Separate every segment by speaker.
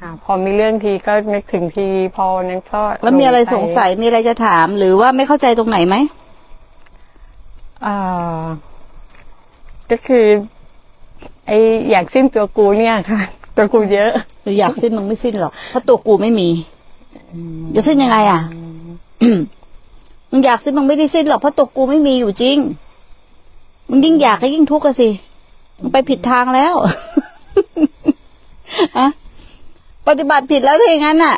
Speaker 1: ค่ะ พอมีเรื่องทีก็นึกถึงทีพอนั้นก็
Speaker 2: แล้วมีอะไรสงสัยมีอะไรจะถาม หรือว่าไม่เข้าใจตรงไหนไหม
Speaker 1: อ่าก็คือ ไออยากสิ้นตัวกูเนี่ยค่ะ ตัวกูเยอะ
Speaker 2: หรืออยากสิ้นมึงไม่สิ้นหรอกเพราะตัวกูไม่มีจะสิ้นยังไง อะมึงอยากสิ้นมึงไม่ได้สิ้นหรอกเพราะตัวกูไม่มีอยู่จริงมึงยิ่งอยากก็ยิ่งทุกข์อะสิมึงไปผิดทางแล้วฮะ ปฏิบัติผิดแล้วถ้าอย่างนั้นน่ะ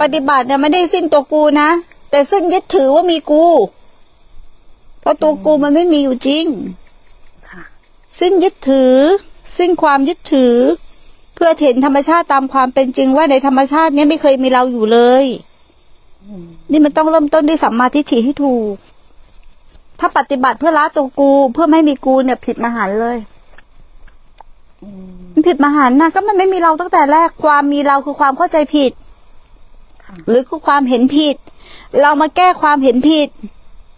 Speaker 2: ปฏิบัติเนี่ยไม่ได้สิ้นตัวกูนะ แต่สิ้นยึดถือว่ามีกู เพราะตัวกูมันไม่มีอยู่จริง
Speaker 1: ค่ะ
Speaker 2: สิ้นยึดถือสิ้นความยึดถือ เพื่อเห็นธรรมชาติตามความเป็นจริงว่าในธรรมชาติเนี้ยไม่เคยมีเราอยู่เลยนี่มันต้องเริ่มต้นด้วยสัมมาทิฏฐิให้ถูก ถ้าปฏิบัติเพื่อละตัวกู เพื่อไม่ให้มีกูเนี่ยผิดมหันต์เลย มันผิดมหันต์นะก็มันไม่มีเราตั้งแต่แรกความมีเราคือความเข้าใจผิด หรือคือความเห็นผิด เรามาแก้ความเห็นผิด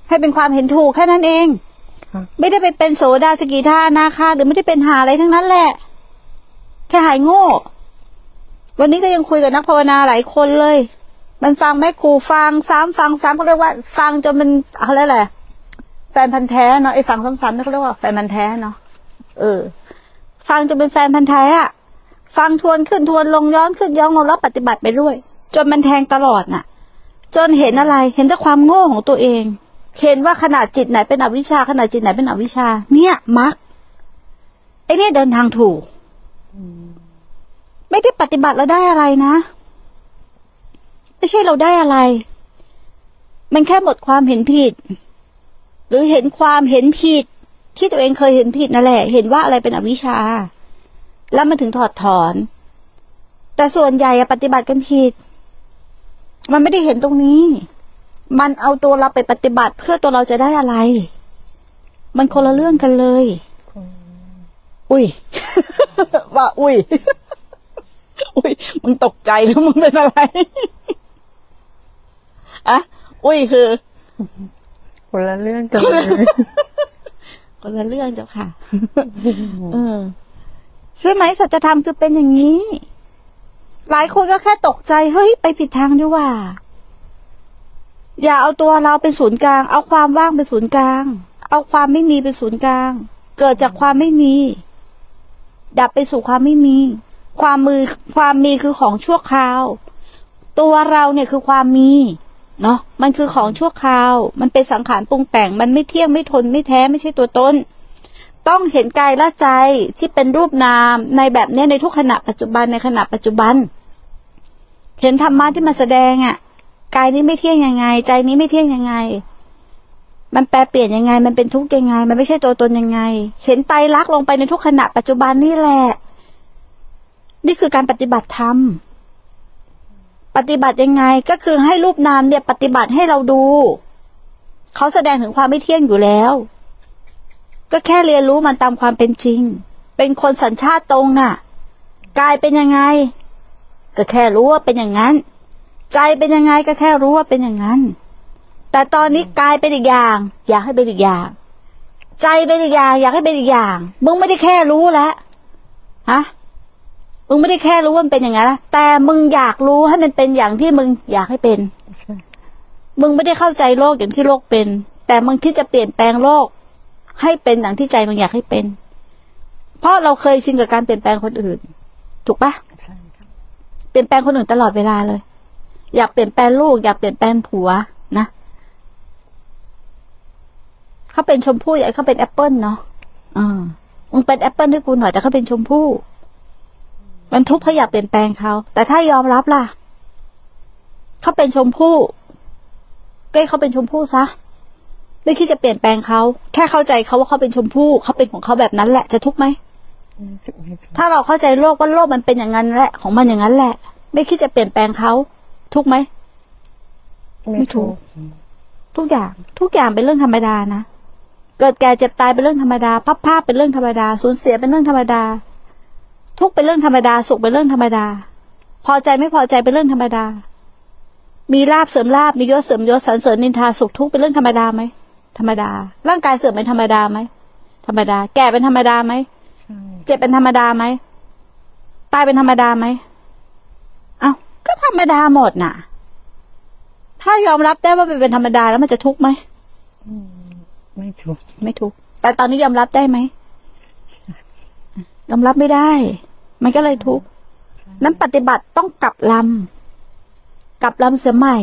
Speaker 2: ให้เป็นความเห็นถูกแค่นั้นเอง
Speaker 1: ครับ
Speaker 2: ไม่ได้ไปเป็นโสดาสกิทาอนาคาหรือไม่ได้เป็นหาอะไรทั้งนั้นแหละ แค่หายโง่ วันนี้ก็ยังคุยกับนักภาวนาหลายคนเลย มันฟังแม่ครูฟังซ้ำฟังซ้ำเขาเรียกว่า ฟังจนมันเขาเรียกอะไรแฟนพันธ์แท้เนาะไอ้ฟังซ้ำๆนี่เขาเรียกว่าแฟนพันธ์แท้เนาะเออ ฟังจนเป็นแฟนพันธ์แท้อะฟังทวนขึ้นทวนลงย้อนขึ้นย้อนลงแล้วปฏิบัติไปด้วย จนมันแทงตลอดน่ะ จนเห็นอะไรเห็นแต่ความโง่ของตัวเอง เห็นว่าขนาดจิตไหนเป็นอวิชชาขนาดจิตไหนเป็นอวิชชา เนี่ยมักไอ้เนี่ยเดินทางถูกไม่ได้ปฏิบัติแล้วได้อะไรนะ ไม่ใช่เราได้อะไร มันแค่หมดความเห็นผิด หรือเห็นความเห็นผิด ที่ตัวเองเคยเห็นผิดนั่นแหละ เห็นว่าอะไรเป็นอวิชชา แล้วมันถึงถอดถอน แต่ส่วนใหญ่อะปฏิบัติกันผิด มันไม่ได้เห็นตรงนี้ มันเอาตัวเราไปปฏิบัติเพื่อตัวเราจะได้อะไร มันคนละเรื่องกันเลย อุ้ยว่าอุ้ย อุ้ยมึงตกใจหรือมึงเป็นอะไรอะอุ้ยคือ
Speaker 1: คนละเรื่องกันเลย
Speaker 2: คนละเรื่องเจ้าค่ะ เออใช่ไหมสัจธรรมคือเป็นอย่างนี้ หลายคนก็แค่ตกใจ เฮ้ย ไปผิดทางด้วยว่า อย่าเอาตัวเราเป็นศูนย์กลาง เอาความว่างเป็นศูนย์กลาง เอาความไม่มีเป็นศูนย์กลาง เกิดจากความไม่มี ดับไปสู่ความไม่มี ความมือความมีคือของชั่วคราว ตัวเราเนี่ยคือความมี เนาะมันคือของชั่วคราว มันเป็นสังขารปรุงแต่ง มันไม่เที่ยงไม่ทนไม่แท้ไม่ใช่ตัวตนต้องเห็นกายและใจที่เป็นรูปนามในแบบนี้ในทุกขณะปัจจุบันในขณะปัจจุบัน เห็นธรรมะที่มาแสดงอะ่ะกายนี้ไม่เที่ยงยังไง ใจนี้ไม่เที่ยงยังไง มันแปลเปลี่ยนยังไง มันเป็นทุกข์ยังไง มันไม่ใช่ตัวตนยังไง เห็นไตรลักษณ์ลงไปในทุกขณะปัจจุบันนี่แหละ นี่คือการปฏิบัติธรรม ปฏิบัติยังไงก็คือให้รูปนามเนี่ยปฏิบัติให้เราดู เขาแสดงถึงความไม่เที่ยงอยู่แล้ว ก็แค่เรียนรู้มันตามความเป็นจริง เป็นคนสัญชาติตรงน่ะ กายเป็นยังไง ก็แค่รู้ว่าเป็นอย่างนั้น ใจเป็นยังไงก็แค่รู้ว่าเป็นอย่างนั้น แต่ตอนนี้กายเป็นอีกอย่าง อยากให้เป็นอีกอย่าง ใจเป็นอีกอย่าง อยากให้เป็นอีกอย่าง มึงไม่ได้แค่รู้แล้วฮะ มึงไม่ได้แค่รู้ว่ามันเป็นอย่างนั้นนะแต่มึงอยากรู้ให้มันเป็นอย่างที่มึงอยากให้เป็นมึงไม่ได้เข้าใจโลกอย่างที่โลกเป็น แต่มึงคิดจะเปลี่ยนแปลงโลก ให้เป็นอย่างที่ใจมึงอยากให้เป็น เพราะเราเคยชินกับการเปลี่ยนแปลงคนอื่น ถูกปะเปลี่ยนแปลงคนอื่นตลอดเวลาเลย อยากเปลี่ยนแปลงลูก อยากเปลี่ยนแปลงผัวนะเขาเป็นชมพู่อยากให้เขาเป็นแอปเปิลเนาะอ่ามึงเป็นแอปเปิลให้กูหน่อยแต่เขาเป็นชมพู่ มันทุกข์เพราะอยากเปลี่ยนแปลงเขา แต่ถ้ายอมรับล่ะ เขาเป็นชมพู่ก็ให้เขาเป็นชมพู่ซะ ไม่คิดจะเปลี่ยนแปลงเขา แค่เข้าใจเขาว่าเขาเป็นชมพู่เขาเป็นของเขาแบบนั้นแหละ จะทุกข์ไหม ถ้าเราเข้าใจโลกว่าโลกมันเป็นอย่างนั้นแหละ ของมันอย่างนั้นแหละ ไม่คิดจะเปลี่ยนแปลงเขาทุกข์ไหม ไม่ถูก ทุกอย่าง ทุกอย่างเป็นเรื่องธรรมดานะ เกิดแก่เจ็บตายเป็นเรื่องธรรมดาพับภาพเป็นเรื่องธรรมดา สูญเสียเป็นเรื่องธรรมดา ทุกข์เป็นเรื่องธรรมดา สุขเป็นเรื่องธรรมดา พอใจไม่พอใจเป็นเรื่องธรรมดา มีลาบเสริมลาบมียศเสริมยศสรรเสริญนินทาสุขทุกข์เป็นเรื่องธรรมดาไหมธรรมดา ร่างกายเสื่อมเป็นธรรมดาไหมธรรมดา แก่เป็นธรรมดาไหม
Speaker 1: ใช่
Speaker 2: เจ็บเป็นธรรมดาไหมตายเป็นธรรมดาไหมรรมดาหมดน่ะ ถ้ายอมรับได้ว่ามันเป็นธรรมดาแล้วมันจะทุกข์ไหม
Speaker 1: ไม่ถูก
Speaker 2: ไม่ทุกข์แต่ตอนนี้ยอมรับได้ไหมยอมรับไม่ได้ มันก็เลยทุกข์นั้นปฏิบัติต้องกลับลำกลับลำเสียใหม่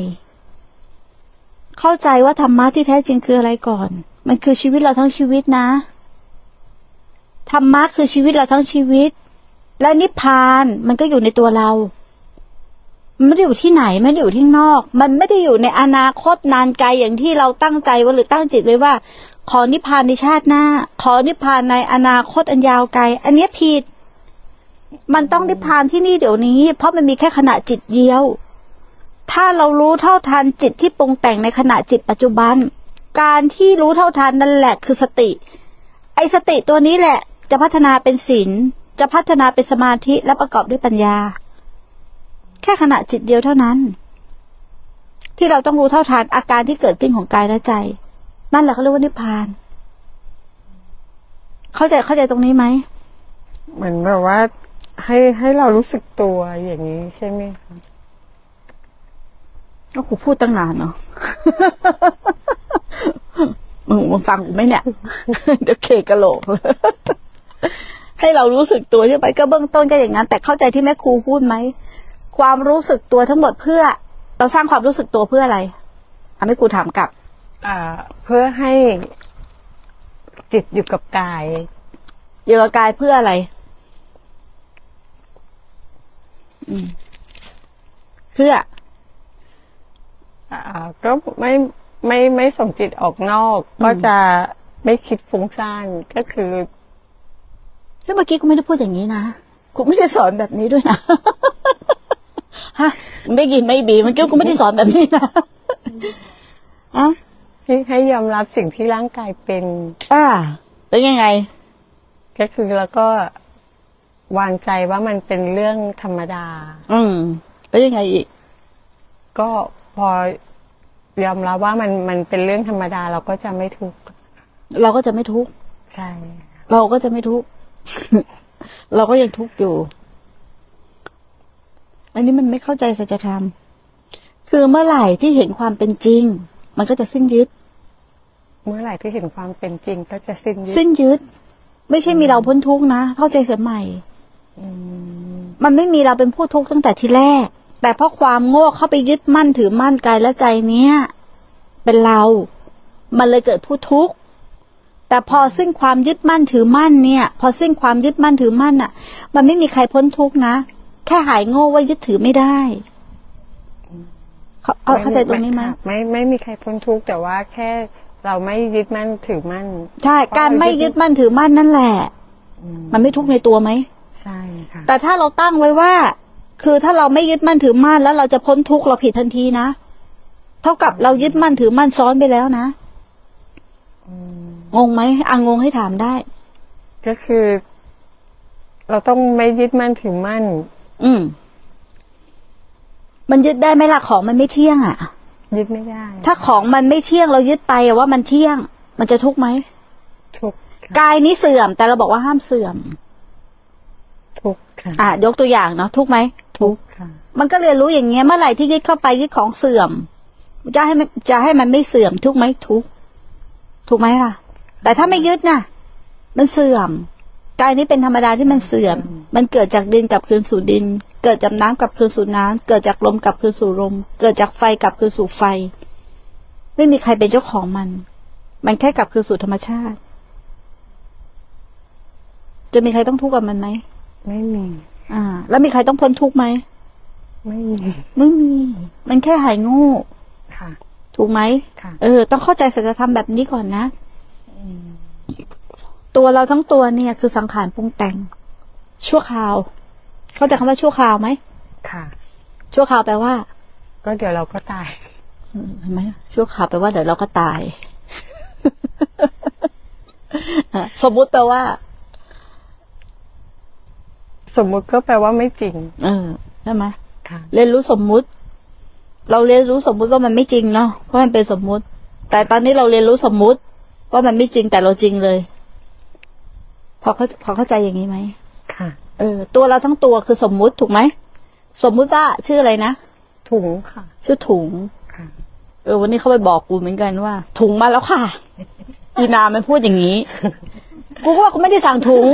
Speaker 2: เข้าใจว่าธรรมะที่แท้จริงคืออะไรก่อน มันคือชีวิตเราทั้งชีวิตนะธรรมะคือชีวิตเราทั้งชีวิต และนิพพานมันก็อยู่ในตัวเรา มันไม่ได้อยู่ที่ไหนไม่ได้อยู่ที่นอก มันไม่ได้อยู่ในอนาคตนานไกลอย่างที่เราตั้งใจว่าหรือตั้งจิตไว้ว่า ขอนิพพานในชาติหน้า ขอนิพพานในอนาคตอันยาวไกล อันนี้ผิด มันต้องนิพพานที่นี่เดี๋ยวนี้ เพราะมันมีแค่ขณะจิตเดียว ถ้าเรารู้เท่าทันจิตที่ปรุงแต่งในขณะจิตปัจจุบัน การที่รู้เท่าทันนั่นแหละคือสติ ไอสติตัวนี้แหละ จะพัฒนาเป็นศีลจะพัฒนาเป็นสมาธิและประกอบด้วยปัญญา แค่ขณะจิตเดียวเท่านั้น ที่เราต้องรู้เท่าทันอาการที่เกิดขึ้นของกายและใจ นั่นแหละเขาเรียกว่านิพพาน เข้าใจเข้าใจตรงนี้ไหม
Speaker 1: เหมือนแบบว่า ให้ให้เรารู้สึกตัวอย่างนี้ใช่ไหมคะ
Speaker 2: ก็กูพูดตั้งนานเนาะมึงมึงฟังกูไหมเนี่ย เดี๋ยวเคกะโหลก ให้เรารู้สึกตัวใช่ไหมก็เบื้องต้นก็อย่างนั้น แต่เข้าใจที่แม่ครูพูดไหม ความรู้สึกตัวทั้งหมดเพื่อ เราสร้างความรู้สึกตัวเพื่ออะไรอะแม่ครูถามกลับ
Speaker 1: อ่า เพื่อให้จิตอยู่กับกาย
Speaker 2: อยู่กับกายเพื่ออะไร อืม เพื่อ
Speaker 1: อ่าก็ไม่ไม่ไม่ส่งจิตออกนอก ก็จะไม่คิดฟุ้งซ่านก็คือ
Speaker 2: แล้วเมื่อกี้กูไม่ได้พูดอย่างนี้นะกูไม่ได้สอนแบบนี้ด้วยนะฮะมึงได้ยินไหมบีเมื่อกี้กูไม่ได้สอนแบบนี้นะอะ
Speaker 1: ให้ให้ยอมรับสิ่งที่ร่างกายเป็น
Speaker 2: อ่าแล้วยังไง
Speaker 1: ก็คือแล้วก็ วางใจว่ามันเป็นเรื่องธรรมดา
Speaker 2: อืมแล้วยังไงอีก
Speaker 1: ก็พอยอมรับว่ามันมันเป็นเรื่องธรรมดา เราก็จะไม่ทุกข์
Speaker 2: เราก็จะไม่ทุกข์
Speaker 1: ใช่
Speaker 2: เราก็จะไม่ทุกข์เราก็ยังทุกข์อยู่ อันนี้มันไม่เข้าใจสัจธรรม คือเมื่อไหร่ที่เห็นความเป็นจริง มันก็จะสิ้นยึด
Speaker 1: เมื่อไหร่ที่เห็นความเป็นจริงก็จะสิ้นยึด
Speaker 2: สิ้นยึด ไม่ใช่มีเราพ้นทุกข์นะ เข้าใจเสียใหม่
Speaker 1: อื ม
Speaker 2: มันไม่มีเราเป็นผู้ทุกข์ตั้งแต่ทีแรก แต่เพราะความโง่เข้าไปยึดมั่นถือมั่นกายและใจเนี้ยเป็นเรา มันเลยเกิดผู้ทุกข์แต่พอสิ้นความยึดมั่นถือมั่นเนี่ย พอสิ้นความยึดมั่นถือมั่นอะ มันไม่มีใครพ้นทุกข์นะ แค่หายโง่ว่ายึดถือไม่ได้เขาเอาเข้าใจตรงนี้ไหม
Speaker 1: ค่ะไม่ไม่มีใครพ้นทุกข์แต่ว่าแค่เราไม่ยึดมั่นถือมั่น
Speaker 2: ใช่ การไม่ยึดมั่นถือมั่นนั่นแหละ
Speaker 1: อืม
Speaker 2: มันไม่ทุกข์ในตัวไหม
Speaker 1: ใช่ค่ะ
Speaker 2: แต่ถ้าเราตั้งไว้ว่า คือถ้าเราไม่ยึดมั่นถือมั่นแล้วเราจะพ้นทุกข์เราผิดทันทีนะเท่ากับเรายึดมั่นถือมั่นซ้อนไปแล้วนะ
Speaker 1: อืม
Speaker 2: งงไหมอะงงให้ถามได้
Speaker 1: ก็คือ เราต้องไม่ยึดมั่นถือมั่น
Speaker 2: อืมมันยึดได้ไหมล่ะของมันไม่เที่ยง อะ
Speaker 1: ยึดไม่ได้
Speaker 2: ถ้าของมันไม่เที่ยงเรายึดไปอะว่ามันเที่ยง มันจะทุกข์ไหม
Speaker 1: ทุกข์ค่ะ
Speaker 2: กายนี้เสื่อม แต่เราบอกว่าห้ามเสื่อม
Speaker 1: ทุกข์ค่ะ
Speaker 2: อะยกตัวอย่างเนาะทุกข์ไหม
Speaker 1: ทุกข์ค่ะ
Speaker 2: มันก็เรียนรู้อย่างเงี้ยเมื่อไหร่ที่ยึดเข้าไปยึดของเสื่อม จะให้มันจะให้มันไม่เสื่อมทุกข์ไหมทุกข์ถูกไหมล่ะ แต่ถ้าไม่ยึดน่ะ มันเสื่อมกายนี้เป็นธรรมดาที่มันเสื่อม มันเกิดจากดินกลับคืนสู่ดิน เกิดจากน้ำกลับคืนสู่น้ำเกิดจากลมกลับคืนสู่ลม เกิดจากไฟกลับคืนสู่ไฟ ไม่มีใครเป็นเจ้าของมัน มันแค่กลับคืนสู่ธรรมชาติ จะมีใครต้องทุกข์กับมันไหม
Speaker 1: ไม่มี
Speaker 2: อ่า แล้วมีใครต้องพ้นทุกข์ไหม
Speaker 1: ไม่มี
Speaker 2: ไม่มี มันแค่หายโง่
Speaker 1: ค่ะ
Speaker 2: ถูกไหม
Speaker 1: ค่ะ
Speaker 2: เออ ต้องเข้าใจสัจธรรมแบบนี้ก่อนนะตัวเราทั้งตัวเนี่ย คือสังขารปรุงแต่ง ชั่วคราว เข้าใจคำว่าชั่วคราวไหม
Speaker 1: ค่ะ
Speaker 2: ชั่วคราวแปลว่า
Speaker 1: ก็เดี๋ยวเราก็ตาย
Speaker 2: เห็นไหมชั่วคราวแปลว่าเดี๋ยวเราก็ตายอะสมมุติแปลว่า
Speaker 1: สมมุติก็แปลว่าไม่จริง
Speaker 2: เออใช่ไหม
Speaker 1: ค่ะ
Speaker 2: เรียนรู้สมมุติ เราเรียนรู้สมมุติว่ามันไม่จริงเนาะเพราะมันเป็นสมมุติ แต่ตอนนี้เราเรียนรู้สมมุติ ว่ามันไม่จริงแต่เราจริงเลย พอเขาพอเข้าใจอย่างนี้ไหม
Speaker 1: ค่ะ
Speaker 2: เออ ตัวเราทั้งตัวคือสมมุติถูกไหมสมมุติว่าชื่ออะไรนะ
Speaker 1: ถุงค่ะ
Speaker 2: ชื่อถุง
Speaker 1: ค่ะ
Speaker 2: เออวันนี้เขาไปบอกกูเหมือนกันว่า ถุงมาแล้วค่ะอีนามันพูดอย่างนี้ กูก็ว่ากูไม่ได้สั่งถุง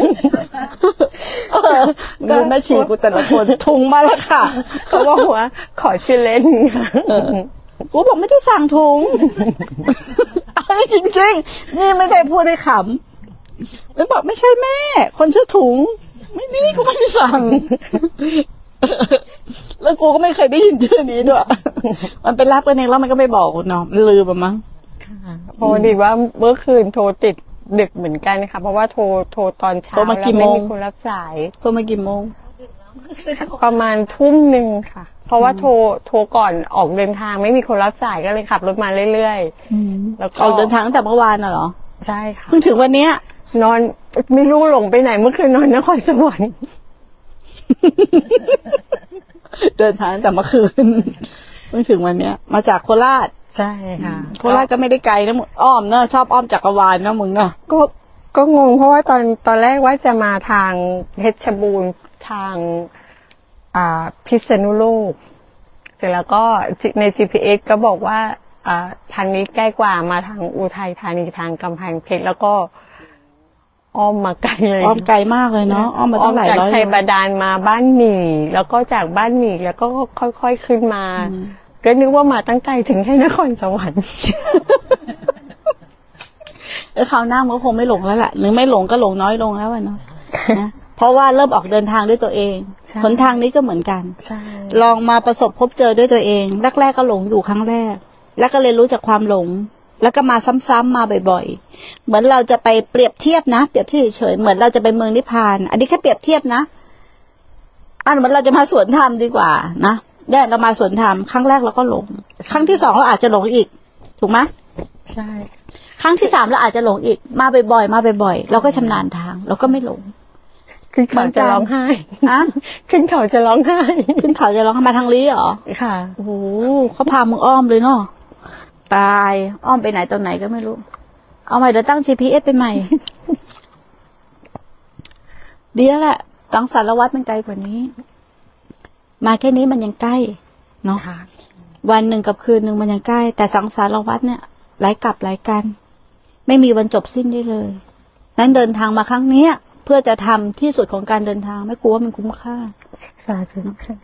Speaker 2: เออดูแม่ชีกูแต่ละคนถุงมาแล้วค่ะ
Speaker 1: เขาบอกว่าขอชื่อเล่นค่ะ
Speaker 2: กูบอกไม่ได้สั่งถุงเอาจริงๆนี่ไม่ได้พูดให้ขำมันบอกไม่ใช่แม่ คนชื่อถุง ไม่นี่กูไม่ได้สั่งแล้วกูก็ไม่เคยได้ยินชื่อนี้ด้วย มันไปรับกันเองแล้วมันก็ไม่บอกกูเนาะมันลืมอะมั้ง
Speaker 1: เพราะดีว่าเมื่อคืนโทรติด ดึกเหมือนกันค่ะ เพราะว่าโทรโทรตอนเช้า
Speaker 2: โทรมากี่
Speaker 1: แล้วไม่
Speaker 2: โมง
Speaker 1: มีคนรับสาย
Speaker 2: โทรมากี่โมง
Speaker 1: ประมาณทุ่มหนึ่งค่ะ เพราะว่าโทรโทรก่อนออกเดินทางไม่มีคนรับสายก็เลยขับรถมาเรื่อยๆ แล้วก็
Speaker 2: ออกเดินทางตั้งแต่เมื่อวานน่ะเหรอ
Speaker 1: ใช่ค่ะ
Speaker 2: เพิ่งถึงวันเนี้ย
Speaker 1: นอนไม่รู้หลงไปไหนเมื่อคืนนอนนครสวรรค์
Speaker 2: เดินทางตั้งแต่เมื่อคืนเพิ่งถึงวันเนี้ย มาจากโคราช
Speaker 1: ใช่ค่ะ
Speaker 2: โคราชก็ไม่ได้ไกลนะมึงอ้อมเนอะชอบอ้อมจักรวาลนะมึงเนอะ
Speaker 1: ก็ก็งงเพราะว่าตอนตอนแรกว่าจะมาทางเพชรบูรณ์ทางอ่าพิษณุโลกเสร็จแล้วก็ใน GPS ก็บอกว่าอ่าทางนี้ใกล้กว่ามาทางอุทัยธานีทางกำแพงเพชรแล้วก็อ้อมมาไกลเลย
Speaker 2: อ้อมไกลมากเลยเนาะอ้อมมาตั้งหลาย
Speaker 1: จาก
Speaker 2: ร้อย
Speaker 1: ชัย
Speaker 2: โล
Speaker 1: บาดาลมาบ้านหมี่แล้วก็จากบ้านหมี่แล้วก็ค่อยๆขึ้นมา ก็นึกว่ามาตั้งใจถึงให้นครสวรรค์
Speaker 2: แล้วคราวหน้ามันก็คงไม่หลงแล้วแหละหรือไม่หลงก็หลงน้อยลงแล้วอะเนาะนะเพราะว่าเริ่มออกเดินทางด้วยตัวเอง
Speaker 1: ใช่
Speaker 2: หนทางนี้ก็เหมือนกัน
Speaker 1: ใช่
Speaker 2: ลองมาประสบพบเจอด้วยตัวเองแรกๆก็หลงอยู่ครั้งแรก แล้วก็เรียนรู้จากความหลง แล้วก็มาซ้ำๆมาบ่อยๆ เหมือนเราจะไปเปรียบเทียบนะ เปรียบเทียบเฉยๆเหมือนเราจะไปเมืองนิพพาน อันนี้แค่เปรียบเทียบนะ อันเหมือนเราจะมาสวนธรรมดีกว่านะ เนี่ยเรามาสวนธรรมครั้งแรกเราก็หลง ครั้งที่สองเราอาจจะหลงอีก ถูกไหม
Speaker 1: ใช่
Speaker 2: ครั้งที่สามเราอาจจะหลงอีก มาบ่อยๆมาบ่อยๆเราก็ชำนาญทาง เราก็ไม่หลง
Speaker 1: ขึ้นเขาจะร้องไห้
Speaker 2: อะ
Speaker 1: ขึ้นเขาจะร้องไห้
Speaker 2: ขึ้นเขาจะร้องมาทางลี้เหรอ
Speaker 1: ค่ะ
Speaker 2: โอ้โหเขาพามึงอ้อมเลยเนาะ ตาย อ้อมไปไหนตอนไหนก็ไม่รู้ เอาใหม่เดี๋ยวตั้ง GPS ไปใหม่ดีแล้วแหละตังสารวัตรมันไกลกว่านี้ มาแค่นี้มันยังใกล้เนาะ
Speaker 1: ค่ะ
Speaker 2: วันหนึ่งกับคืนหนึ่งมันยังใกล้ แต่สังสารวัตรเนี่ยหลายกลับหลายกัน ไม่มีวันจบสิ้นได้เลย นั้นเดินทางมาครั้งเนี้ย เพื่อจะทำที่สุดของการเดินทาง ไม่กลัวว่ามันคุ้มค่า
Speaker 1: สาธุค่ะ